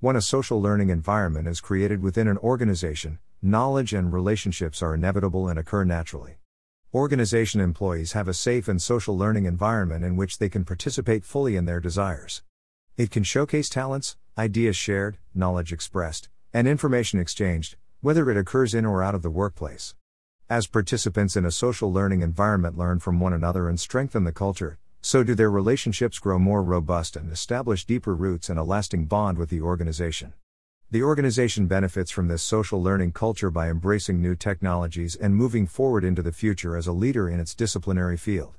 When a social learning environment is created within an organization, knowledge and relationships are inevitable and occur naturally. Organization employees have a safe and social learning environment in which they can participate fully in their desires. It can showcase talents, ideas shared, knowledge expressed, and information exchanged, whether it occurs in or out of the workplace. As participants in a social learning environment learn from one another and strengthen the culture, so do their relationships grow more robust and establish deeper roots and a lasting bond with the organization. The organization benefits from this social learning culture by embracing new technologies and moving forward into the future as a leader in its disciplinary field.